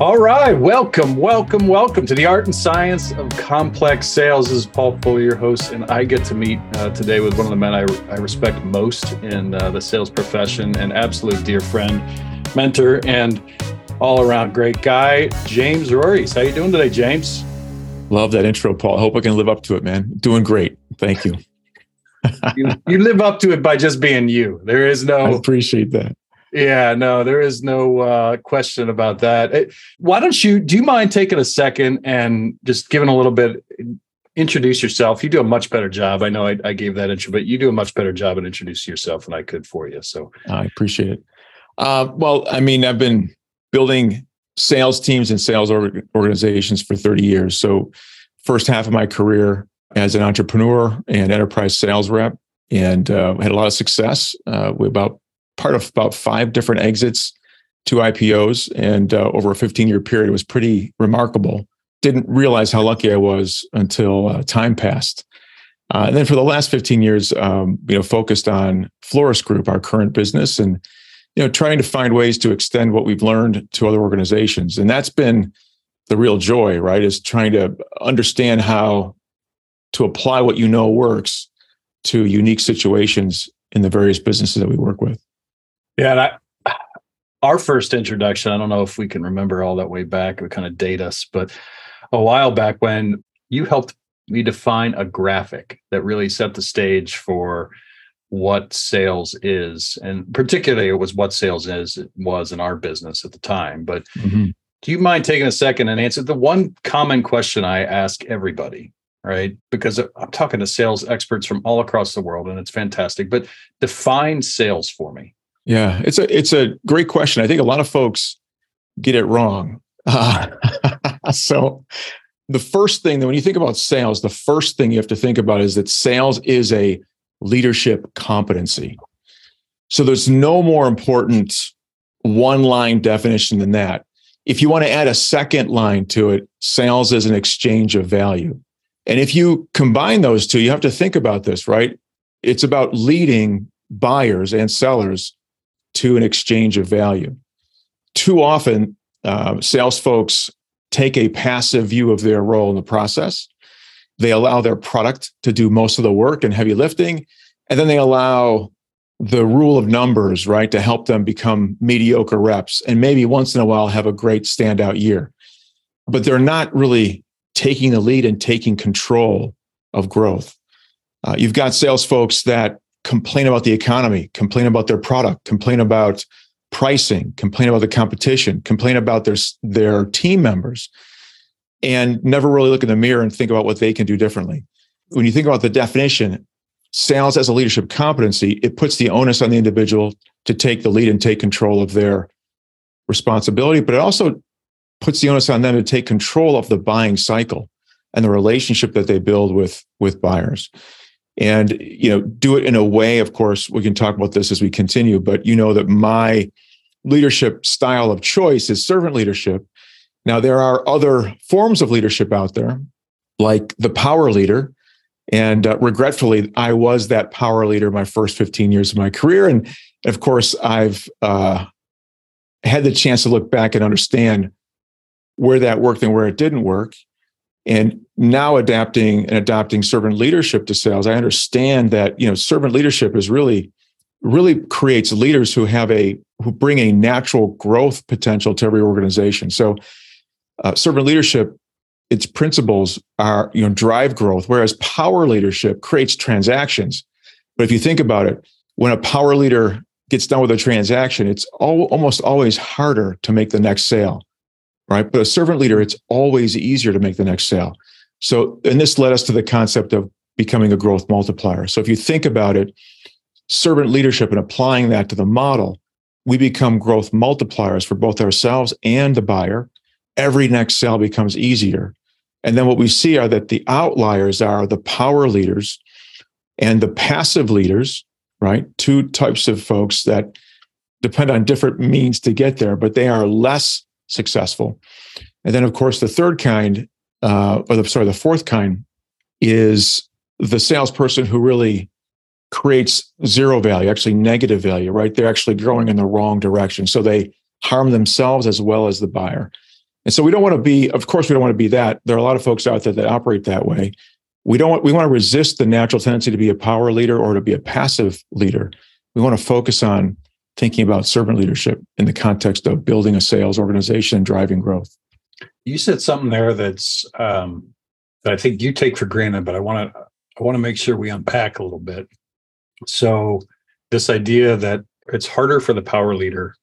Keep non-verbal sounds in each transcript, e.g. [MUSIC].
All right, welcome, welcome, welcome to the art and science of complex sales. This is Paul Fuller, your host, and I get to meet uh, today with one of the men I, I respect most in uh, the sales profession, an absolute dear friend, mentor, and all around great guy, James Rores. How you doing today, James? Love that intro, Paul. I hope I can live up to it, man. Doing great. Thank you. [LAUGHS] you, you live up to it by just being you. There is no. I appreciate that. Yeah, no, there is no uh, question about that. Why don't you? Do you mind taking a second and just giving a little bit? Introduce yourself. You do a much better job. I know I, I gave that intro, but you do a much better job at introducing yourself than I could for you. So I appreciate it. Uh, well, I mean, I've been building sales teams and sales organizations for 30 years. So, first half of my career as an entrepreneur and enterprise sales rep, and uh, had a lot of success. Uh, we about part of about five different exits, two IPOs, and uh, over a 15 year period. Was pretty remarkable. Didn't realize how lucky I was until uh, time passed. Uh, and then for the last 15 years, um, you know, focused on Floriss Group, our current business, and you know, trying to find ways to extend what we've learned to other organizations. And that's been the real joy, right? Is trying to understand how to apply what you know works to unique situations in the various businesses that we work with. Yeah, and I, our first introduction, I don't know if we can remember all that way back, it would kind of date us, but a while back when you helped me define a graphic that really set the stage for what sales is and particularly it was what sales is it was in our business at the time but mm-hmm. do you mind taking a second and answer? The one common question i ask everybody right? Because i'm talking to sales experts from all across the world and it's fantastic but define sales for me yeah, it's a it's a great question. I think a lot of folks get it wrong. Uh, [LAUGHS] so the first thing that when you think about sales, the first thing you have to think about is that sales is a leadership competency. So there's no more important one line definition than that. If you want to add a second line to it, sales is an exchange of value. And if you combine those two, you have to think about this, right? It's about leading buyers and sellers to an exchange of value. Too often, uh, sales folks take a passive view of their role in the process. They allow their product to do most of the work and heavy lifting, and then they allow the rule of numbers, right, to help them become mediocre reps and maybe once in a while have a great standout year. But they're not really taking the lead and taking control of growth. Uh, you've got sales folks that complain about the economy, complain about their product, complain about pricing, complain about the competition, complain about their their team members, and never really look in the mirror and think about what they can do differently. When you think about the definition, sales as a leadership competency, it puts the onus on the individual to take the lead and take control of their responsibility, but it also puts the onus on them to take control of the buying cycle and the relationship that they build with with buyers and you know do it in a way of course we can talk about this as we continue but you know that my leadership style of choice is servant leadership. Now there are other forms of leadership out there like the power leader. And uh, regretfully i was that power leader my first 15 years of my career. And of course i've uh, had the chance to look back and understand where that worked and where it didn't work and now adapting and adopting servant leadership to sales. I understand that you know servant leadership is really really creates leaders who have a who bring a natural growth potential to every organization. So uh, servant leadership its principles are you know drive growth whereas power leadership creates transactions. But if you think about it when a power leader gets done with a transaction it's all, almost always harder to make the next sale right but a servant leader it's always easier to make the next sale so, and this led us to the concept of becoming a growth multiplier. So, if you think about it, servant leadership and applying that to the model, we become growth multipliers for both ourselves and the buyer. Every next sale becomes easier. And then what we see are that the outliers are the power leaders and the passive leaders, right? Two types of folks that depend on different means to get there, but they are less successful. And then, of course, the third kind uh, or the sorry, the fourth kind is the salesperson who really creates zero value, actually negative value, right? They're actually growing in the wrong direction. So they harm themselves as well as the buyer. And so we don't want to be, of course, we don't want to be that. There are a lot of folks out there that operate that way. We don't want, we want to resist the natural tendency to be a power leader or to be a passive leader. We want to focus on thinking about servant leadership in the context of building a sales organization and driving growth. You said something there that's um, that I think you take for granted, but I want to I want to make sure we unpack a little bit. So this idea that it's harder for the power leader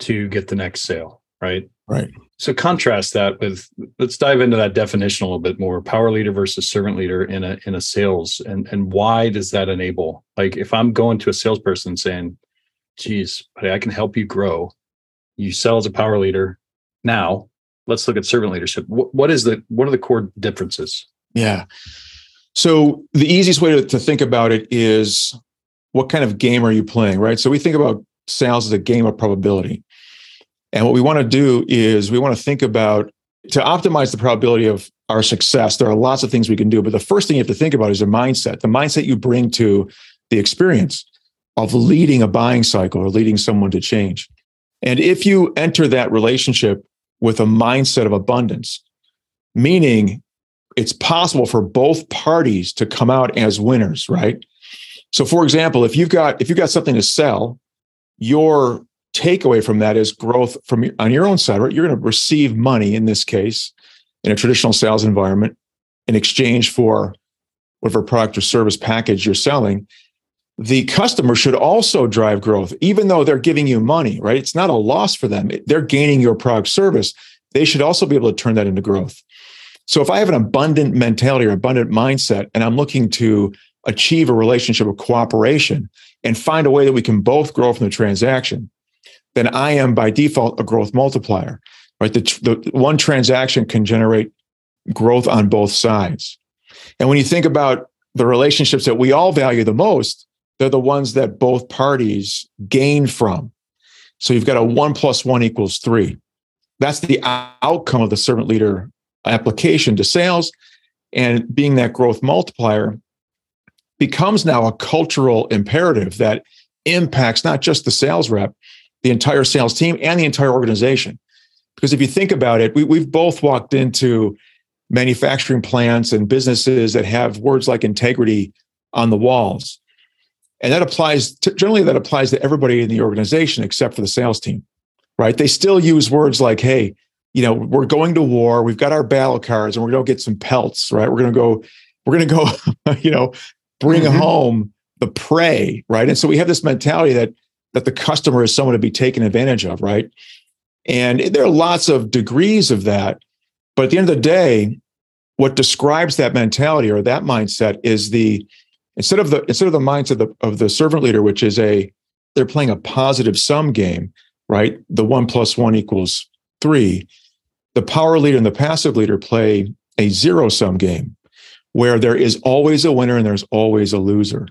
to get the next sale, right? Right. So contrast that with let's dive into that definition a little bit more. Power leader versus servant leader in a in a sales and and why does that enable? Like if I'm going to a salesperson saying, geez, buddy, I can help you grow. You sell as a power leader. Now let's look at servant leadership. What, what is the what are the core differences? Yeah. So the easiest way to, to think about it is what kind of game are you playing, right? So we think about sales as a game of probability. And what we want to do is we want to think about to optimize the probability of our success. There are lots of things we can do, but the first thing you have to think about is your mindset, the mindset you bring to the experience of leading a buying cycle or leading someone to change. And if you enter that relationship with a mindset of abundance, meaning it's possible for both parties to come out as winners, right? So for example, if you've got if you've got something to sell, your takeaway from that is growth from on your own side, right? You're going to receive money in this case in a traditional sales environment in exchange for whatever product or service package you're selling. The customer should also drive growth, even though they're giving you money, right? It's not a loss for them. They're gaining your product service. They should also be able to turn that into growth. So if I have an abundant mentality or abundant mindset and I'm looking to achieve a relationship of cooperation and find a way that we can both grow from the transaction, then I am by default a growth multiplier, right? The, the one transaction can generate growth on both sides. And when you think about the relationships that we all value the most, they're the ones that both parties gain from. So you've got a one plus one equals three. That's the outcome of the servant leader application to sales. And being that growth multiplier becomes now a cultural imperative that impacts not just the sales rep, the entire sales team, and the entire organization. Because if you think about it, we, we've both walked into manufacturing plants and businesses that have words like integrity on the walls. And that applies to, generally that applies to everybody in the organization except for the sales team, right? They still use words like, hey, you know, we're going to war, we've got our battle cards, and we're going to get some pelts, right? We're going to go, we're going to go, [LAUGHS] you know, bring mm-hmm. home the prey, right? And so we have this mentality that that the customer is someone to be taken advantage of, right? And there are lots of degrees of that, but at the end of the day, what describes that mentality or that mindset is the instead of the instead of the mindset of the, of the servant leader, which is a they're playing a positive sum game, right? The one plus one equals three. The power leader and the passive leader play a zero sum game where there is always a winner and there's always a loser.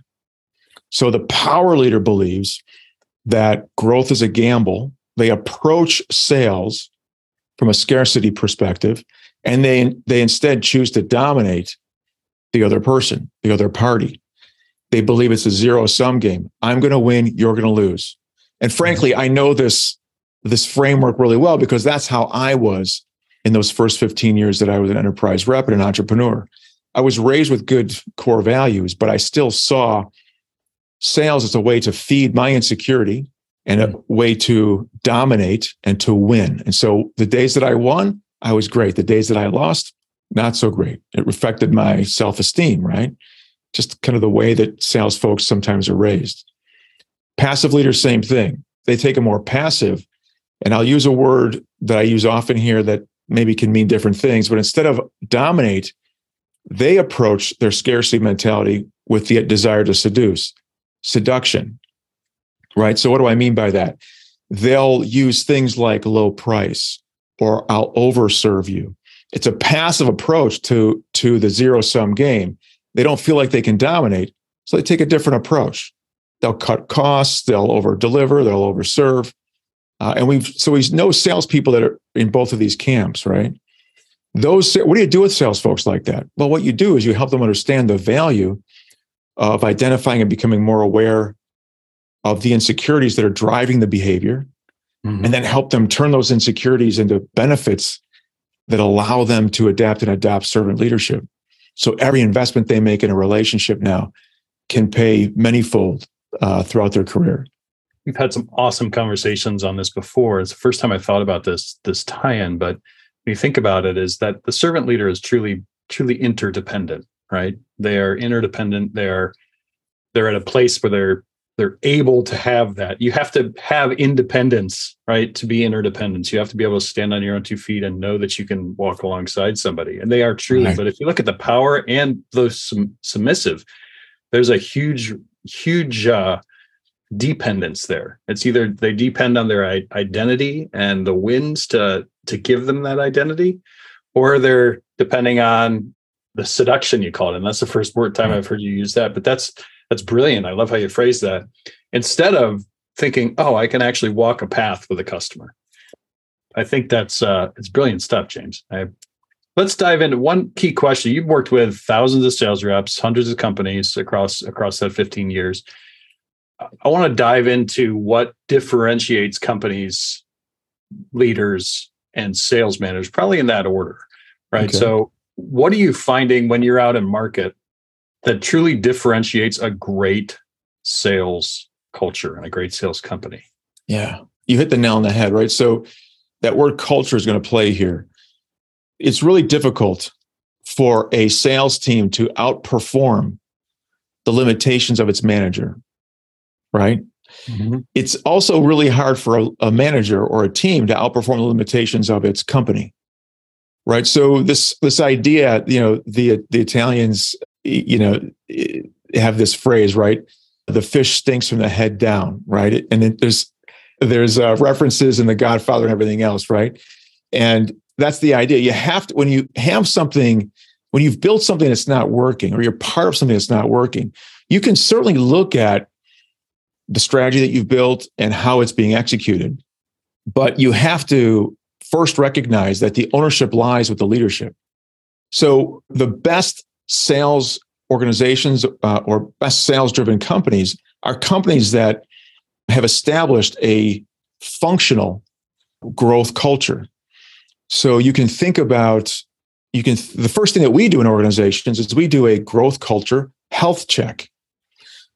So the power leader believes that growth is a gamble. They approach sales from a scarcity perspective, and they, they instead choose to dominate the other person, the other party. They believe it's a zero sum game. I'm going to win, you're going to lose. And frankly, I know this, this framework really well because that's how I was in those first 15 years that I was an enterprise rep and an entrepreneur. I was raised with good core values, but I still saw sales as a way to feed my insecurity and a way to dominate and to win. And so the days that I won, I was great. The days that I lost, not so great. It affected my self esteem, right? Just kind of the way that sales folks sometimes are raised. Passive leaders, same thing. They take a more passive, and I'll use a word that I use often here that maybe can mean different things, but instead of dominate, they approach their scarcity mentality with the desire to seduce, seduction, right? So, what do I mean by that? They'll use things like low price or I'll overserve you. It's a passive approach to, to the zero sum game. They don't feel like they can dominate, so they take a different approach. They'll cut costs, they'll over deliver, they'll overserve. Uh, and we've so we know salespeople that are in both of these camps, right? those what do you do with sales folks like that well what you do is you help them understand the value of identifying and becoming more aware of the insecurities that are driving the behavior mm-hmm. and then help them turn those insecurities into benefits that allow them to adapt and adopt servant leadership. So every investment they make in a relationship now can pay manyfold uh, throughout their career. We've had some awesome conversations on this before. It's the first time I thought about this this tie-in, but when you think about it, is that the servant leader is truly truly interdependent, right? They are interdependent. They are they're at a place where they're they're able to have that. You have to have independence, right, to be interdependence. You have to be able to stand on your own two feet and know that you can walk alongside somebody. And they are truly. Right. But if you look at the power and the sum, submissive, there's a huge, huge uh, dependence there. It's either they depend on their identity and the winds to to give them that identity, or they're depending on the seduction you call it. And that's the first word time I've heard you use that. But that's that's brilliant. I love how you phrase that. Instead of thinking, oh, I can actually walk a path with a customer. I think that's uh it's brilliant stuff, James. I let's dive into one key question. You've worked with thousands of sales reps, hundreds of companies across across that 15 years. I want to dive into what differentiates companies, leaders, and sales managers, probably in that order, right? Okay. So, what are you finding when you're out in market that truly differentiates a great sales culture and a great sales company? Yeah, you hit the nail on the head, right? So, that word culture is going to play here. It's really difficult for a sales team to outperform the limitations of its manager right? Mm-hmm. It's also really hard for a, a, manager or a team to outperform the limitations of its company, right? So this this idea, you know, the the Italians, you know, have this phrase, right? The fish stinks from the head down, right? And then there's there's uh, references in The Godfather and everything else, right? And that's the idea. You have to when you have something, when you've built something that's not working, or you're part of something that's not working, you can certainly look at the strategy that you've built and how it's being executed. But you have to first recognize that the ownership lies with the leadership. So the best sales organizations uh, or best sales driven companies are companies that have established a functional growth culture. So you can think about you can the first thing that we do in organizations is we do a growth culture health check.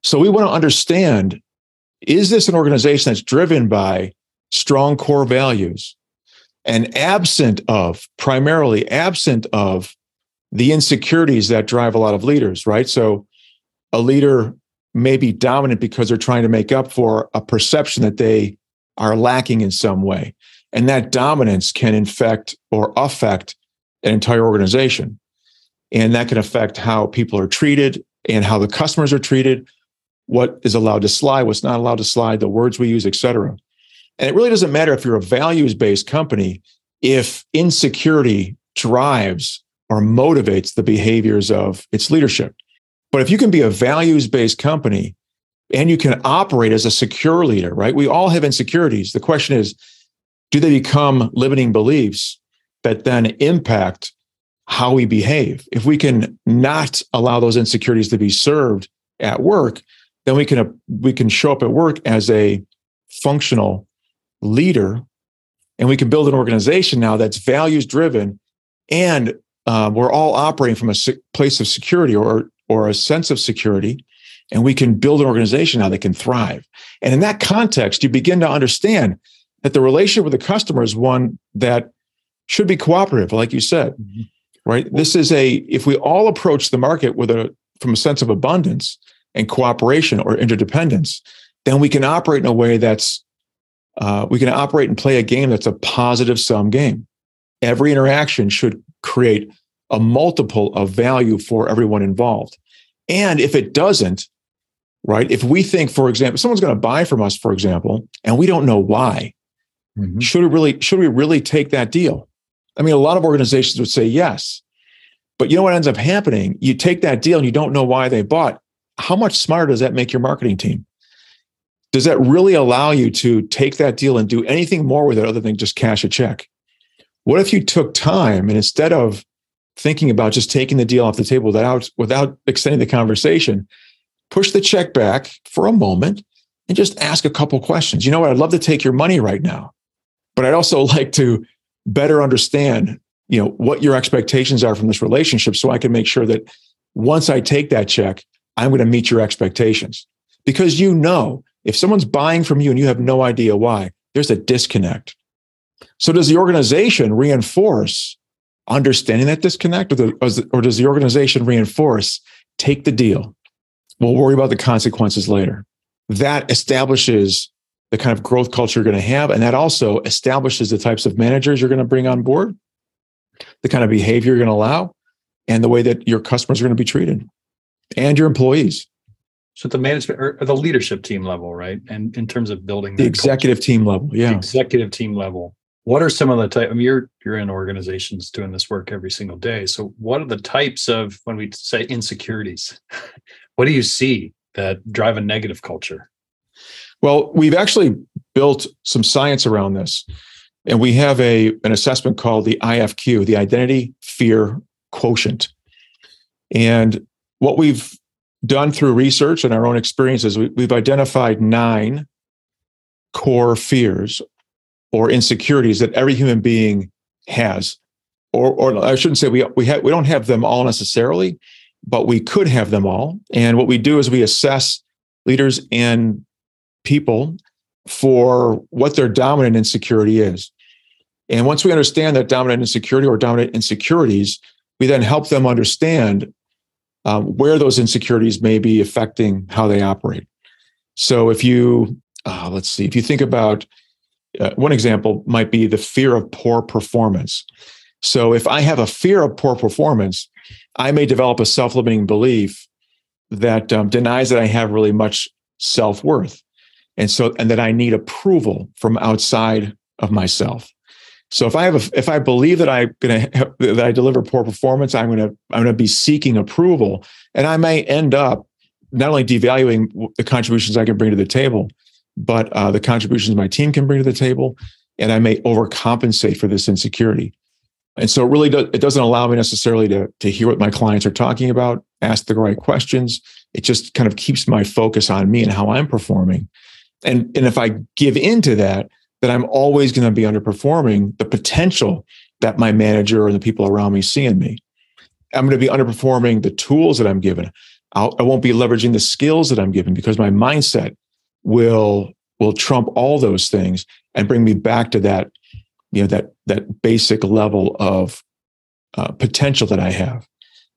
So we want to understand is this an organization that's driven by strong core values and absent of, primarily absent of the insecurities that drive a lot of leaders, right? So a leader may be dominant because they're trying to make up for a perception that they are lacking in some way. And that dominance can infect or affect an entire organization. And that can affect how people are treated and how the customers are treated, what is allowed to slide, what's not allowed to slide, the words we use, et cetera. And it really doesn't matter if you're a values based company, if insecurity drives or motivates the behaviors of its leadership. But if you can be a values based company and you can operate as a secure leader, right? We all have insecurities. The question is, do they become limiting beliefs that then impact how we behave? If we can not allow those insecurities to be served at work, then we can uh, we can show up at work as a functional leader and we can build an organization now that's values driven and uh, we're all operating from a place of security or or a sense of security and we can build an organization now that can thrive and in that context you begin to understand that the relationship with the customer is one that should be cooperative like you said mm-hmm. right this is a if we all approach the market with a from a sense of abundance and cooperation or interdependence, then we can operate in a way that's uh, we can operate and play a game that's a positive sum game. Every interaction should create a multiple of value for everyone involved. And if it doesn't, right? If we think, for example, someone's going to buy from us, for example, and we don't know why, mm-hmm. should we really should we really take that deal? I mean, a lot of organizations would say yes, but you know what ends up happening? You take that deal and you don't know why they bought how much smarter does that make your marketing team? Does that really allow you to take that deal and do anything more with it other than just cash a check? What if you took time and instead of thinking about just taking the deal off the table without without extending the conversation, push the check back for a moment and just ask a couple questions. You know what? I'd love to take your money right now, but I'd also [LAUGHS] like to better understand you know, what your expectations are from this relationship so I can make sure that once I take that check, I'm going to meet your expectations. Because you know, if someone's buying from you and you have no idea why, there's a disconnect. So does the organization reinforce understanding that disconnect or, the, or does the organization reinforce take the deal? We'll worry about the consequences later. That establishes the kind of growth culture you're going to have. And that also establishes the types of managers you're going to bring on board, the kind of behavior you're going to allow, and the way that your customers are going to be treated and your employees. So at the management or the leadership team level, right? And in terms of building the executive culture, team level, yeah. executive team level. What are some of the type? I mean, you're you're in organizations doing this work every single day. So what are the types of when we say insecurities? [LAUGHS] what do you see that drive a negative culture? Well, we've actually built some science around this. And we have a an assessment called the IFQ, the identity fear quotient. And what we've done through research and our own experiences, we, we've identified nine core fears or insecurities that every human being has. Or, or I shouldn't say we we have we don't have them all necessarily, but we could have them all. And what we do is we assess leaders and people for what their dominant insecurity is. And once we understand that dominant insecurity or dominant insecurities, we then help them understand um, where those insecurities may be affecting how they operate. So if you, uh, let's see, if you think about uh, one example might be the fear of poor performance. So if I have a fear of poor performance, I may develop a self-limiting belief that um, denies that I have really much self-worth. And so, and that I need approval from outside of myself. So if I have a, if I believe that I'm to that I deliver poor performance, I'm to I'm to be seeking approval, and I may end up not only devaluing the contributions I can bring to the table, but uh, the contributions my team can bring to the table, and I may overcompensate for this insecurity. And so it really does, it doesn't allow me necessarily to to hear what my clients are talking about, ask the right questions. It just kind of keeps my focus on me and how I'm performing. And and if I give into that, that I'm always going to be underperforming the potential that my manager and the people around me see in me. I'm going to be underperforming the tools that I'm given. I'll, I will not be leveraging the skills that I'm given because my mindset will will trump all those things and bring me back to that you know that that basic level of uh, potential that I have.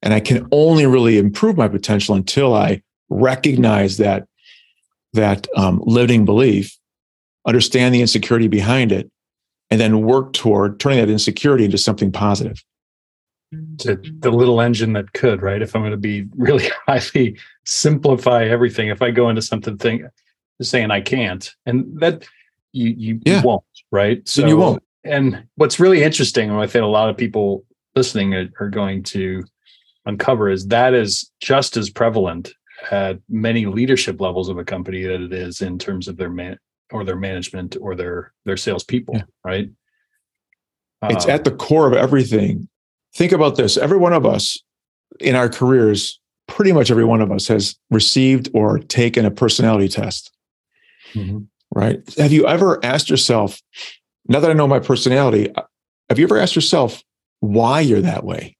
And I can only really improve my potential until I recognize that that um, living belief understand the insecurity behind it, and then work toward turning that insecurity into something positive. To the little engine that could, right? If I'm going to be [LAUGHS] really highly simplify everything, if I go into something thing saying I can't, and that you you, yeah. won't, right? So you won't. And what's really interesting, and I think a lot of people listening are, are going to uncover is that is just as prevalent at many leadership levels of a company that it is in terms of their man, or their management or their their salespeople, yeah. right? It's uh, at the core of everything. Think about this: every one of us in our careers, pretty much every one of us has received or taken a personality test. Mm-hmm. Right? Have you ever asked yourself? Now that I know my personality, uh, have you ever asked yourself why you're that way?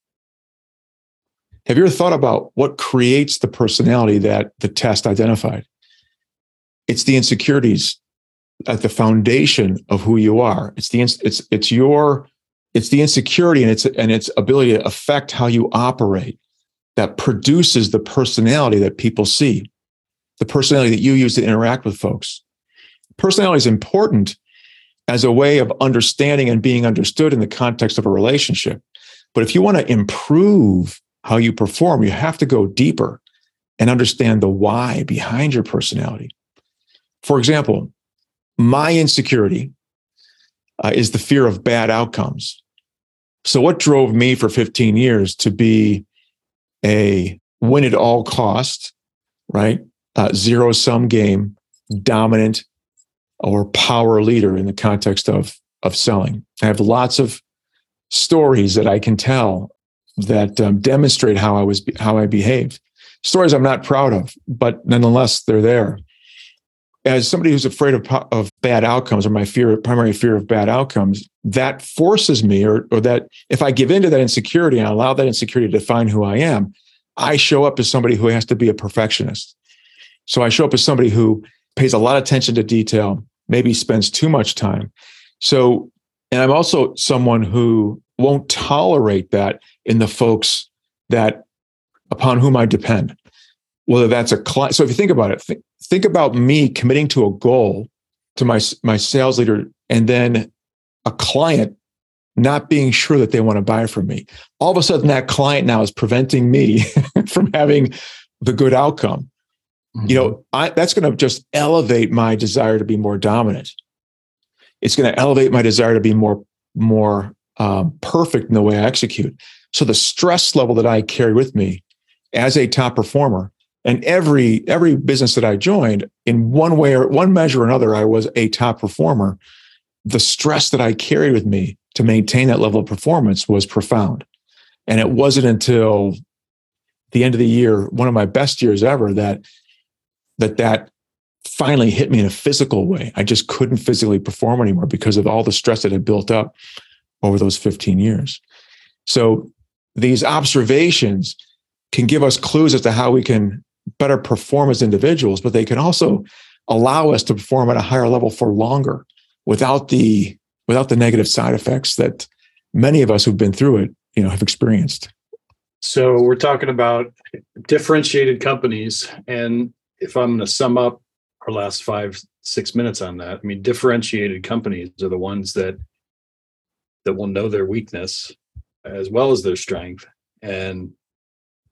Have you ever thought about what creates the personality that the test identified? It's the insecurities at the foundation of who you are. It's the it's it's your it's the insecurity and its and its ability to affect how you operate that produces the personality that people see, the personality that you use to interact with folks. Personality is important as a way of understanding and being understood in the context of a relationship. But if you want to improve how you perform, you have to go deeper and understand the why behind your personality. For example, my insecurity uh, is the fear of bad outcomes. So, what drove me for 15 years to be a win at all cost, right? Uh, zero sum game, dominant or power leader in the context of, of selling. I have lots of stories that I can tell that um, demonstrate how I was, how I behaved. Stories I'm not proud of, but nonetheless, they're there. as somebody who's afraid of, of bad outcomes or my fear, primary fear of bad outcomes, that forces me, or, or that if I give into that insecurity and allow that insecurity to define who I am, I show up as somebody who has to be a perfectionist. So I show up as somebody who pays a lot of attention to detail, maybe spends too much time. So, and I'm also someone who won't tolerate that in the folks that upon whom I depend, whether that's a client. So if you think about it, th- think about me committing to a goal to my my sales leader and then a client not being sure that they want to buy from me all of a sudden that client now is preventing me [LAUGHS] from having the good outcome mm-hmm. you know mm-hmm. I, that's going to just elevate my desire to be more dominant it's going to elevate my desire to be more more um, perfect in the way i execute so the stress level that i carry with me as a top performer and every every business that I joined, in one way or one measure or another, I was a top performer. The stress that I carried with me to maintain that level of performance was profound. And it wasn't until the end of the year, one of my best years ever, that that that finally hit me in a physical way. I just couldn't physically perform anymore because of all the stress that had built up over those 15 years. So these observations can give us clues as to how we can better perform as individuals, but they can also allow us to perform at a higher level for longer without the without the negative side effects that many of us who've been through it, you know, have experienced. So we're talking about differentiated companies. And if I'm going to sum up our last five, six minutes on that, I mean, differentiated companies are the ones that that will know their weakness as well as their strength. And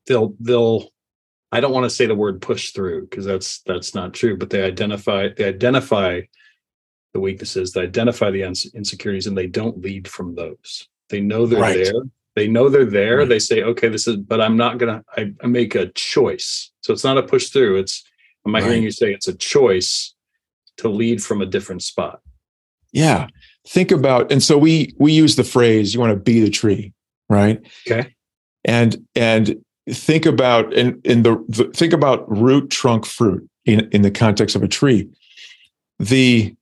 they'll they'll I don't want to say the word push through because that's that's not true, but they identify they identify the weaknesses, they identify the insecurities, and they don't lead from those. They know they're right. there. They know they're there. Right. They say, okay, this is, but I'm not gonna. I, I, make a choice. So it's not a push through. It's. Am I right. hearing you say it's a choice to lead from a different spot? Yeah. Think about, and so we we use the phrase, "You want to be the tree," right? Okay. And and think about in, in the, the think about root trunk fruit in, in the context of a tree the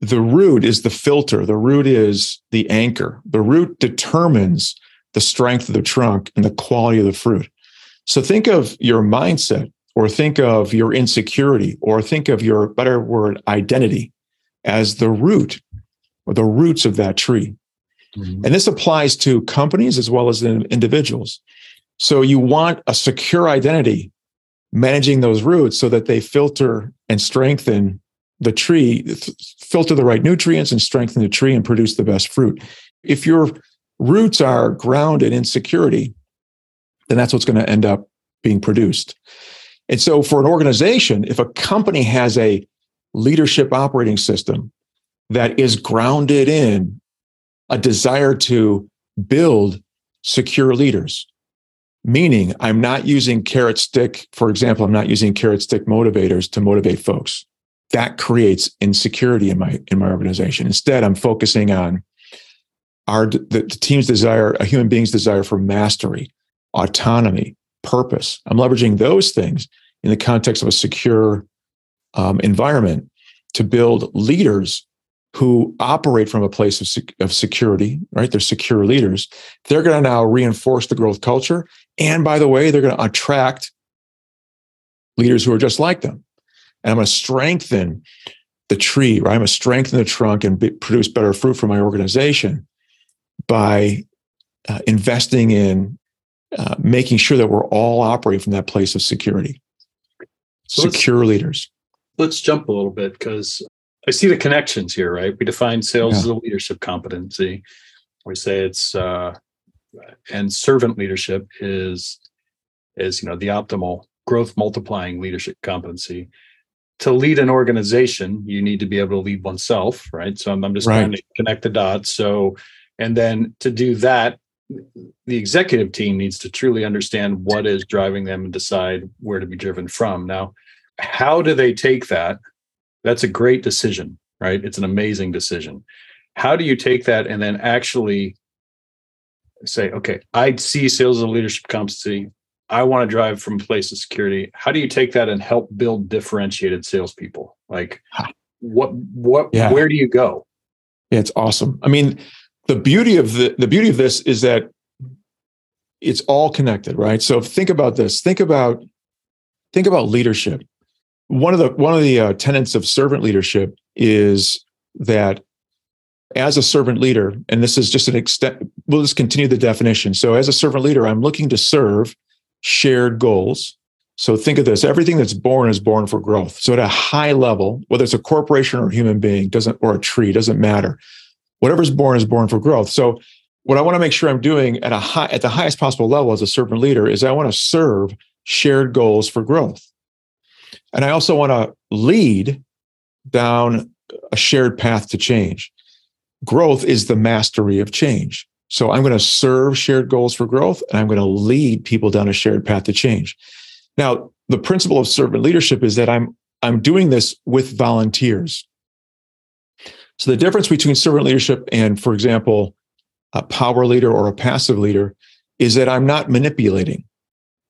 the root is the filter the root is the anchor the root determines the strength of the trunk and the quality of the fruit so think of your mindset or think of your insecurity or think of your better word identity as the root or the roots of that tree mm-hmm. and this applies to companies as well as individuals so you want a secure identity managing those roots so that they filter and strengthen the tree, filter the right nutrients and strengthen the tree and produce the best fruit. If your roots are grounded in security, then that's what's going to end up being produced. And so for an organization, if a company has a leadership operating system that is grounded in a desire to build secure leaders, meaning I'm not using carrot stick. For example, I'm not using carrot stick motivators to motivate folks. That creates insecurity in my in my organization. Instead, I'm focusing on our the, the team's desire, a human being's desire for mastery, autonomy, purpose. I'm leveraging those things in the context of a secure um, environment to build leaders who operate from a place of, sec- of security, right? They're secure leaders. They're going to now reinforce the growth culture. And by the way, they're going to attract leaders who are just like them. And I'm going to strengthen the tree, right? I'm going to strengthen the trunk and be, produce better fruit for my organization by uh, investing in uh, making sure that we're all operating from that place of security. So secure leaders. Let's jump a little bit because I see the connections here, right? We define sales yeah. as a leadership competency. We say it's uh, and servant leadership is is you know the optimal growth multiplying leadership competency. To lead an organization, you need to be able to lead oneself, right? So I'm, I'm just right. trying to connect the dots. So, and then to do that, the executive team needs to truly understand what is driving them and decide where to be driven from. Now, how do they take that that's a great decision, right? It's an amazing decision. How do you take that and then actually say, okay, I see sales as a leadership competency. I want to drive from place of security. How do you take that and help build differentiated salespeople? Like, what, what, yeah. where do you go? Yeah, it's awesome. I mean, the beauty of the the beauty of this is that it's all connected, right? So think about this. Think about think about leadership. One of the one of the uh, tenets of servant leadership is that as a servant leader, and this is just an extent, we'll just continue the definition. So, as a servant leader, I'm looking to serve shared goals. So, think of this everything that's born is born for growth. So, at a high level, whether it's a corporation or a human being, doesn't or a tree, doesn't matter. Whatever's born is born for growth. So, what I want to make sure I'm doing at a high at the highest possible level as a servant leader is I want to serve shared goals for growth. And I also want to lead down a shared path to change growth is the mastery of change. So I'm going to serve shared goals for growth and I'm going to lead people down a shared path to change. Now, the principle of servant leadership is that I'm I'm doing this with volunteers. So the difference between servant leadership and for example, a power leader or a passive leader is that I'm not manipulating,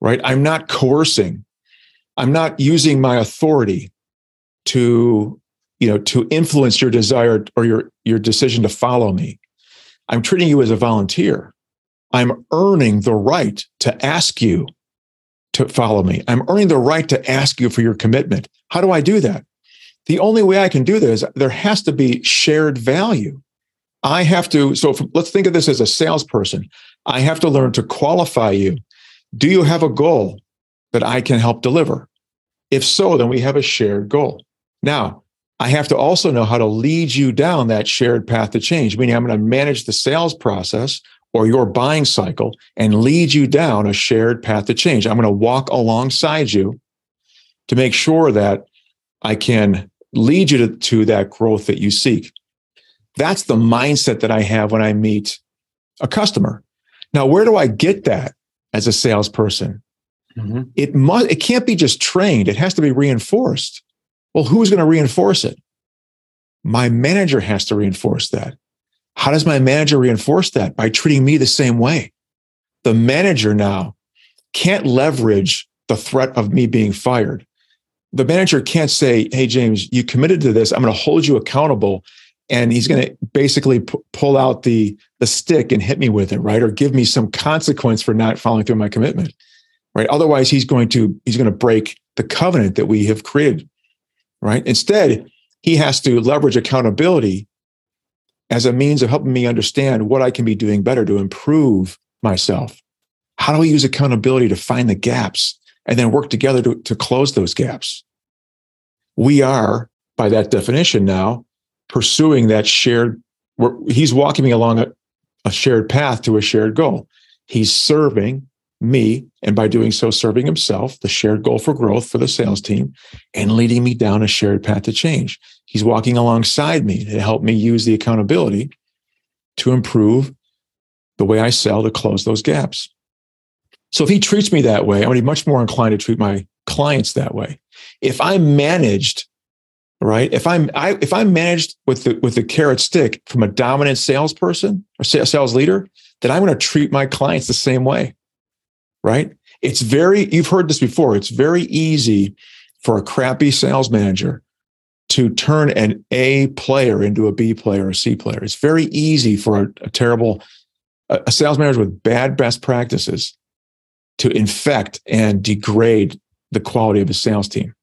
right? I'm not coercing. I'm not using my authority to you know to influence your desire or your your decision to follow me. I'm treating you as a volunteer. I'm earning the right to ask you to follow me. I'm earning the right to ask you for your commitment. How do i do that the only way i can do that is there has to be shared value. I have to so if, let's think of this as a salesperson. I have to learn to qualify you. Do you have a goal that i can help deliver? If so then we have a shared goal. Now I have to also know how to lead you down that shared path to change, meaning I'm going to manage the sales process or your buying cycle and lead you down a shared path to change. I'm going to walk alongside you to make sure that I can lead you to, to that growth that you seek. That's the mindset that I have when I meet a customer. Now, where do I get that as a salesperson? Mm-hmm. It must, it can't be just trained. It has to be reinforced. Well, who's going to reinforce it? My manager has to reinforce that. How does my manager reinforce that? By treating me the same way. The manager now can't leverage the threat of me being fired. The manager can't say, Hey, James, you committed to this. I'm going to hold you accountable. And he's going to basically p- pull out the, the stick and hit me with it, right? Or give me some consequence for not following through my commitment, right? Otherwise, he's going to, he's going to break the covenant that we have created right? Instead, he has to leverage accountability as a means of helping me understand what I can be doing better to improve myself. How do we use accountability to find the gaps and then work together to, to close those gaps? We are, by that definition now, pursuing that shared, he's walking me along a, a shared path to a shared goal. He's serving me, and by doing so, serving himself, the shared goal for growth for the sales team, and leading me down a shared path to change. He's walking alongside me to help me use the accountability to improve the way I sell to close those gaps. So if he treats me that way, I'm going to be much more inclined to treat my clients that way. If I'm managed, right? If I'm I, if I'm managed with the with the carrot stick from a dominant salesperson or sales leader, then I'm going to treat my clients the same way right? It's very, you've heard this before, it's very easy for a crappy sales manager to turn an A player into a B player or a C player. It's very easy for a, a terrible, a sales manager with bad best practices to infect and degrade the quality of his sales team,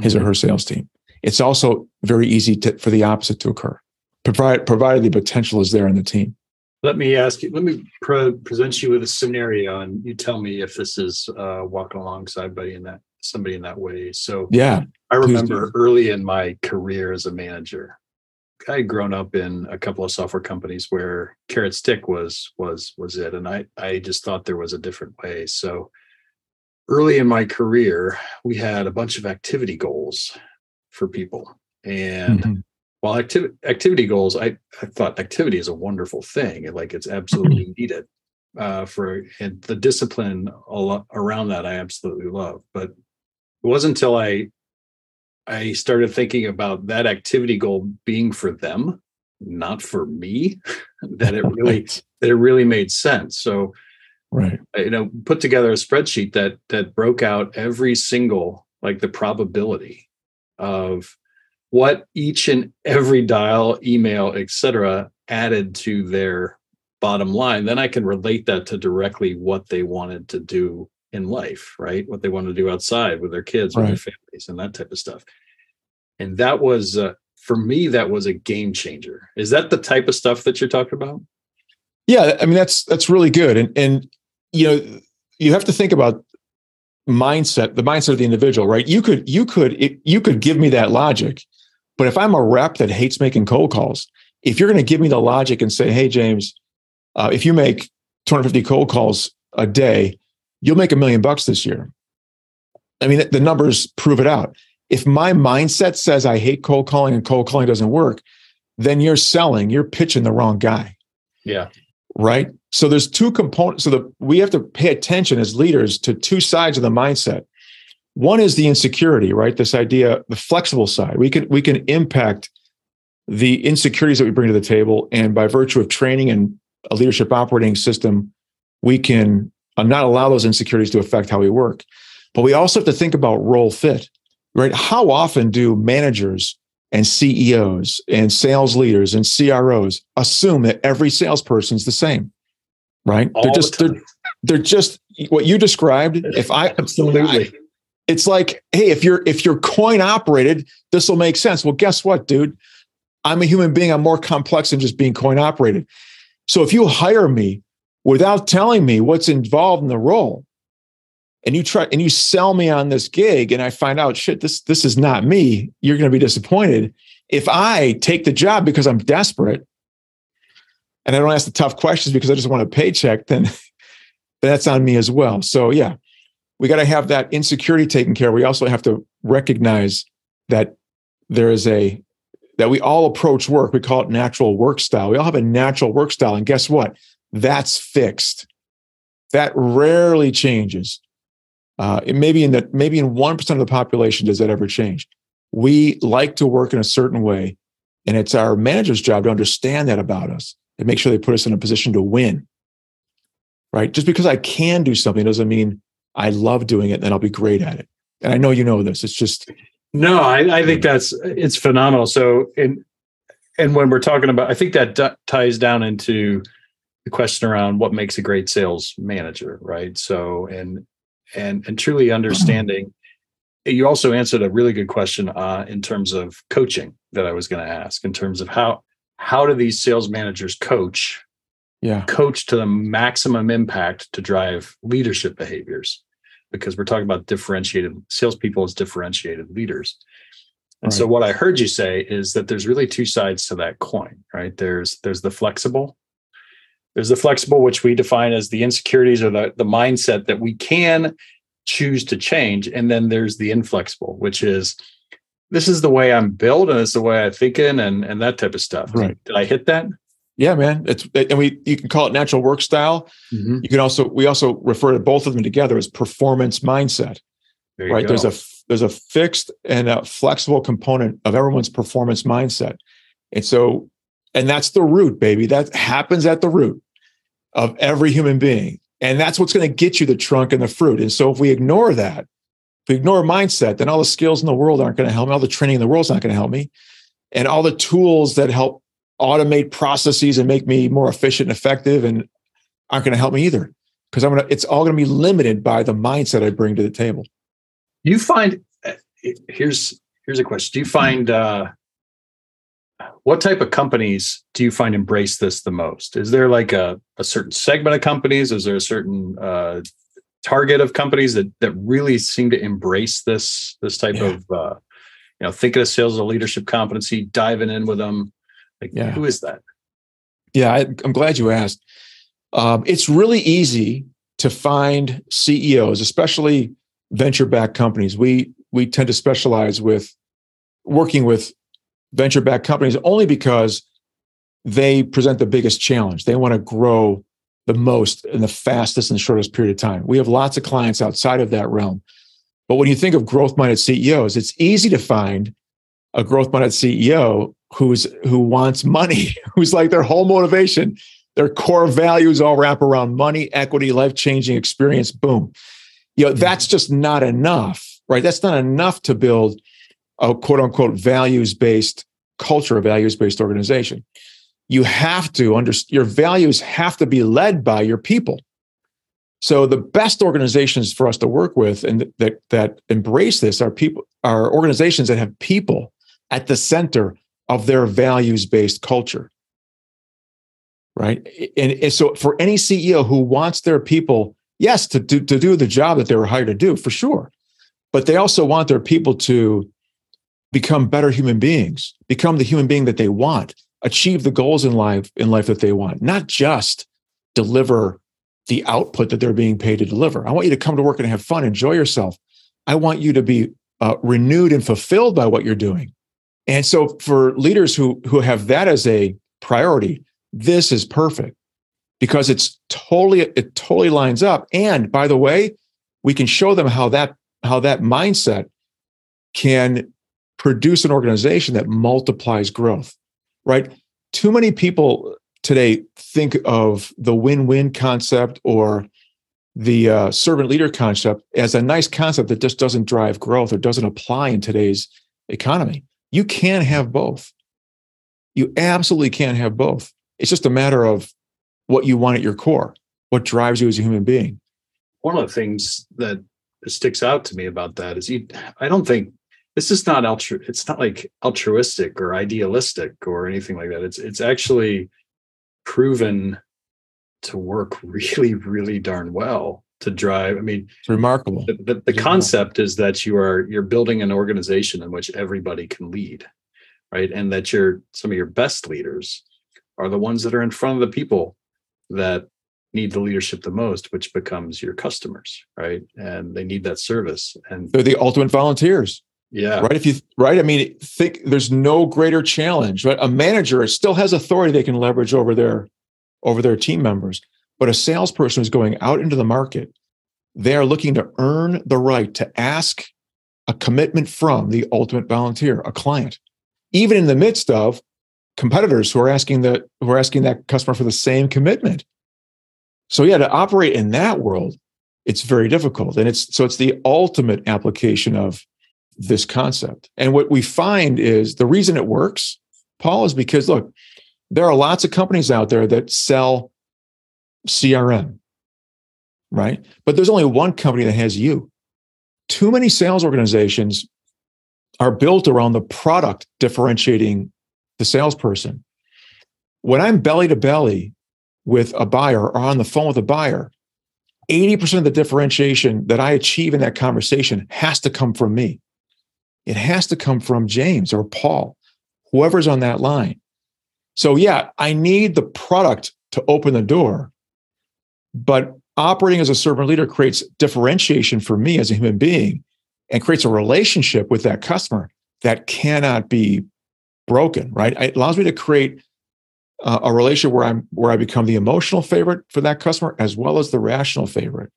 his or mm-hmm. her sales team. It's also very easy to, for the opposite to occur, provided, provided the potential is there in the team. Let me ask you, let me pre- present you with a scenario and you tell me if this is uh, walking alongside buddy in that somebody in that way. So yeah, I remember early in my career as a manager, I had grown up in a couple of software companies where carrot stick was was was it. And I I just thought there was a different way. So early in my career, we had a bunch of activity goals for people. And mm-hmm well activity activity goals I, I thought activity is a wonderful thing like it's absolutely needed uh, for and the discipline around that i absolutely love but it wasn't until i i started thinking about that activity goal being for them not for me [LAUGHS] that it [LAUGHS] really that it really made sense. So right. You know put together a spreadsheet that that broke out every single like the probability of what each and every dial email etc added to their bottom line. Then i can relate that to directly what they wanted to do in life right? What they want to do outside with their kids right. with their families and that type of stuff. And that was uh, for me that was a game changer. Is that the type of stuff that you're talking about? Yeah i mean that's that's really good. And and you know you have to think about mindset the mindset of the individual right? You could you could it, you could give me that logic but if i'm a rep that hates making cold calls if you're going to give me the logic and say hey james uh, if you make 250 cold calls a day you'll make a million bucks this year i mean the numbers prove it out if my mindset says i hate cold calling and cold calling doesn't work then you're selling you're pitching the wrong guy yeah right? So there's two components. So the, we have to pay attention as leaders to two sides of the mindset. One is the insecurity, right? This idea, the flexible side. We can we can impact the insecurities that we bring to the table, and by virtue of training and a leadership operating system, we can uh, not allow those insecurities to affect how we work. But we also have to think about role fit, right? How often do managers and CEOs and sales leaders and CROs assume that every salesperson's the same, right? All they're just the they're they're just what you described. If I absolutely, I, it's like, hey, if you're if you're coin operated, this will make sense. Well, guess what, dude? I'm a human being. I'm more complex than just being coin operated. So if you hire me without telling me what's involved in the role, and you try and you sell me on this gig and I find out shit this this is not me, you're going to be disappointed. If I take the job because I'm desperate and I don't ask the tough questions because I just want a paycheck, then [LAUGHS] that's on me as well. So yeah, we got to have that insecurity taken care of. We also have to recognize that there is a that we all approach work. We call it natural work style. We all have a natural work style. And guess what? That's fixed. That rarely changes. Uh, maybe in that, maybe in one percent of the population does that ever change. We like to work in a certain way, and it's our manager's job to understand that about us and make sure they put us in a position to win. Right? Just because I can do something doesn't mean I love doing it and I'll be great at it. And I know you know this. It's just no. I, I think that's it's phenomenal. So and and when we're talking about, I think that d- ties down into the question around what makes a great sales manager, right? So and and and truly understanding you also answered a really good question uh, in terms of coaching that i was going to ask in terms of how how do these sales managers coach? Yeah. Coach to the maximum impact to drive leadership behaviors because we're talking about differentiated salespeople as differentiated leaders. And right. so what i heard you say is that there's really two sides to that coin right? There's there's the flexible there's the flexible, which we define as the insecurities or the, the mindset that we can choose to change. And then there's the inflexible, which is this is the way I'm built and it's the way I think in and, and that type of stuff. Right. Did I hit that? Yeah, man. It's and we you can call it natural work style. Mm-hmm. You can also we also refer to both of them together as performance mindset. There right. Go. There's a there's a fixed and a flexible component of everyone's performance mindset. And so and that's the root, baby. That happens at the root of every human being. And that's what's going to get you the trunk and the fruit. And so if we ignore that, if we ignore mindset, then all the skills in the world aren't going to help me. All the training in the world is not going to help me. And all the tools that help automate processes and make me more efficient and effective and aren't going to help me either. Because I'm gonna it's all going to be limited by the mindset I bring to the table. You find uh, here's here's a question. Do you find uh what type of companies do you find embrace this the most? Is there like a, a certain segment of companies? Is there a certain uh, target of companies that that really seem to embrace this this type yeah. of uh, you know thinking of sales as a leadership competency, diving in with them? Like, yeah. who is that? Yeah, I, am glad you asked. Um, it's really easy to find CEOs, especially venture-backed companies. We we tend to specialize with working with venture backed companies only because they present the biggest challenge. They want to grow the most in the fastest and shortest period of time. We have lots of clients outside of that realm. But when you think of growth minded CEOs, it's easy to find a growth minded CEO who's who wants money, [LAUGHS] who's like their whole motivation their core values all wrap around money, equity, life changing experience. Boom. You know, hmm. that's just not enough, right? That's not enough to build a quote unquote values based culture, a values based organization. You have to understand your values have to be led by your people. So the best organizations for us to work with and that that embrace this are people are organizations that have people at the center of their values based culture right? And, and, so for any CEO who wants their people, yes, to do, to do the job that they were hired to do, for sure. But they also want their people to become better human beings, become the human being that they want, achieve the goals in life in life that they want, not just deliver the output that they're being paid to deliver. I want you to come to work and have fun, enjoy yourself. I want you to be uh, renewed and fulfilled by what you're doing. And so for leaders who who have that as a priority, this is perfect because it's totally it totally lines up and by the way we can show them how that how that mindset can produce an organization that multiplies growth right? Too many people today think of the win-win concept or the uh, servant leader concept as a nice concept that just doesn't drive growth or doesn't apply in today's economy. You can have both. You absolutely can have both. It's just a matter of what you want at your core, what drives you as a human being. One of the things that sticks out to me about that is you, I don't think this is not altru it's not like altruistic or idealistic or anything like that. It's it's actually proven to work [LAUGHS] really, really darn well to drive. I mean, it's remarkable. The, the, the concept is that you are you're building an organization in which everybody can lead, right? And that you're some of your best leaders are the ones that are in front of the people that need the leadership the most, which becomes your customers, right? And they need that service. And they're the ultimate volunteers. Yeah. Right. If you right, I mean, think there's no greater challenge. Right. A manager still has authority they can leverage over their over their team members. But a salesperson who's going out into the market, they are looking to earn the right to ask a commitment from the ultimate volunteer, a client, even in the midst of competitors who are asking that who are asking that customer for the same commitment. So yeah, to operate in that world, it's very difficult. And it's so it's the ultimate application of this concept. And what we find is the reason it works, Paul, is because look, there are lots of companies out there that sell CRM, right? But there's only one company that has you. Too many sales organizations are built around the product differentiating the salesperson. When I'm belly to belly with a buyer or on the phone with a buyer, 80% of the differentiation that I achieve in that conversation has to come from me. It has to come from James or Paul, whoever's on that line. So, yeah, I need the product to open the door, but operating as a servant leader creates differentiation for me as a human being and creates a relationship with that customer that cannot be broken, right? It allows me to create uh, a relationship where I'm where I become the emotional favorite for that customer as well as the rational favorite.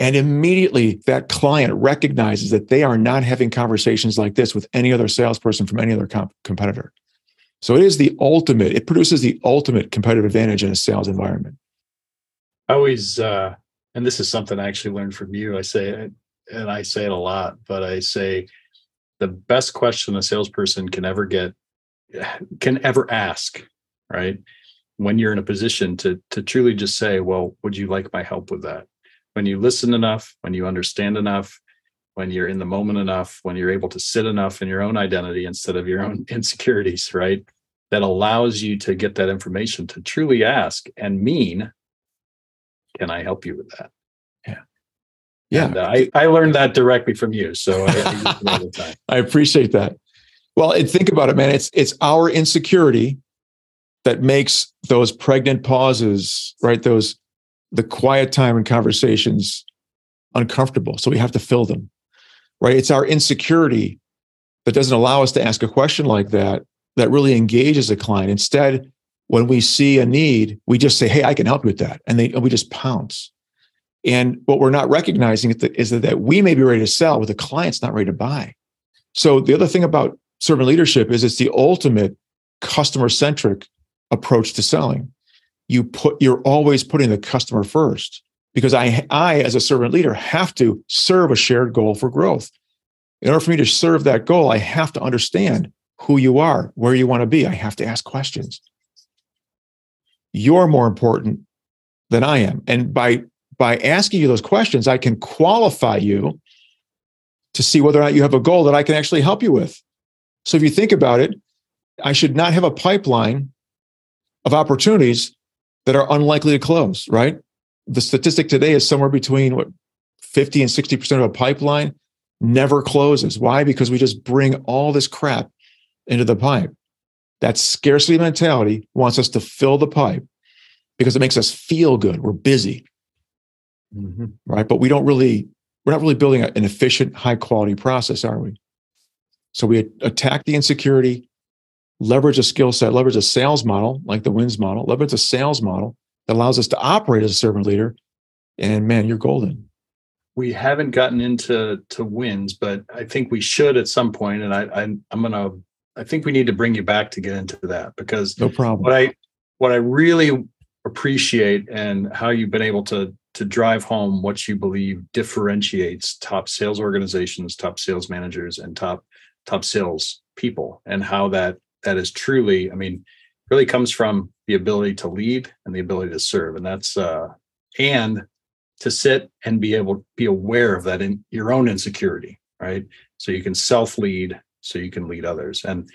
And immediately that client recognizes that they are not having conversations like this with any other salesperson from any other comp- competitor. So it is the ultimate, it produces the ultimate competitive advantage in a sales environment. I always, uh, and this is something I actually learned from you. I say, it, and I say it a lot, but I say the best question a salesperson can ever get can ever ask, right? When you're in a position to to truly just say, "Well, would you like my help with that?" When you listen enough, when you understand enough, when you're in the moment enough, when you're able to sit enough in your own identity instead of your own [LAUGHS] insecurities, right? That allows you to get that information to truly ask and mean, "Can I help you with that?" Yeah. Yeah, and, uh, I, I learned that directly from you. So I, [LAUGHS] I appreciate that. Well, and think about it, man. It's it's our insecurity that makes those pregnant pauses, right? Those the quiet time and conversations uncomfortable. So we have to fill them. Right? It's our insecurity that doesn't allow us to ask a question like that that really engages a client. Instead, when we see a need, we just say, "Hey, I can help you with that," and they and we just pounce. And what we're not recognizing is that, that we may be ready to sell, but the client's not ready to buy. So the other thing about servant leadership is it's the ultimate customer centric approach to selling. You put you're always putting the customer first because I I as a servant leader have to serve a shared goal for growth. In order for me to serve that goal, I have to understand who you are, where you want to be. I have to ask questions. You're more important than I am. And by by asking you those questions, I can qualify you to see whether or not you have a goal that I can actually help you with. So if you think about it, I should not have a pipeline of opportunities that are unlikely to close, right? The statistic today is somewhere between what 50 and 60% of a pipeline never closes. Why? Because we just bring all this crap into the pipe. That scarcity mentality wants us to fill the pipe because it makes us feel good. We're busy. Mm-hmm. Right. But we don't really, we're not really building an efficient, high quality process, are we? So we attack the insecurity, leverage a skill set, leverage a sales model like the wins model, leverage a sales model that allows us to operate as a servant leader. And man, you're golden. We haven't gotten into to wins, but I think we should at some point. And I, I I'm gonna I think we need to bring you back to get into that because no problem. What I what I really appreciate and how you've been able to to drive home what you believe differentiates top sales organizations, top sales managers, and top top sales people, and how that that is truly, I mean, really comes from the ability to lead and the ability to serve, and that's uh, and to sit and be able to be aware of that in your own insecurity, right? So you can self lead, so you can lead others, and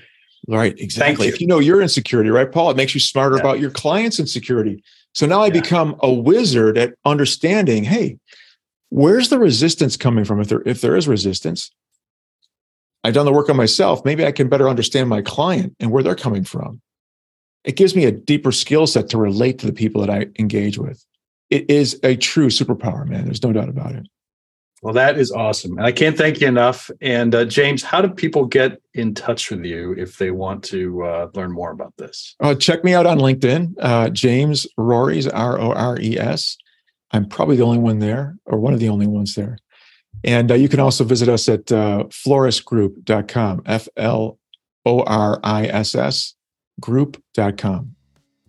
Right, exactly. You. If you know your insecurity, right, Paul, it makes you smarter yeah. about your client's insecurity. So now I yeah. become a wizard at understanding, hey, where's the resistance coming from? If there if there is resistance, I've done the work on myself. Maybe I can better understand my client and where they're coming from. It gives me a deeper skill set to relate to the people that I engage with. It is a true superpower, man. There's no doubt about it. Well, that is awesome. And I can't thank you enough. And uh, James, how do people get in touch with you if they want to uh, learn more about this? Uh, check me out on LinkedIn, uh, James Rores, R O R E S. I'm probably the only one there, or one of the only ones there. And uh, you can also visit us at uh, florissgroup.com, F L O R I S S group.com.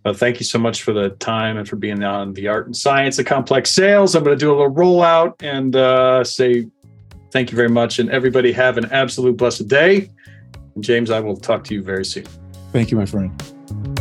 Uh, thank you so much for the time and for being on the art and science of complex sales. I'm going to do a little rollout and uh, say thank you very much. And everybody have an absolute blessed day. And James, I will talk to you very soon. Thank you, my friend.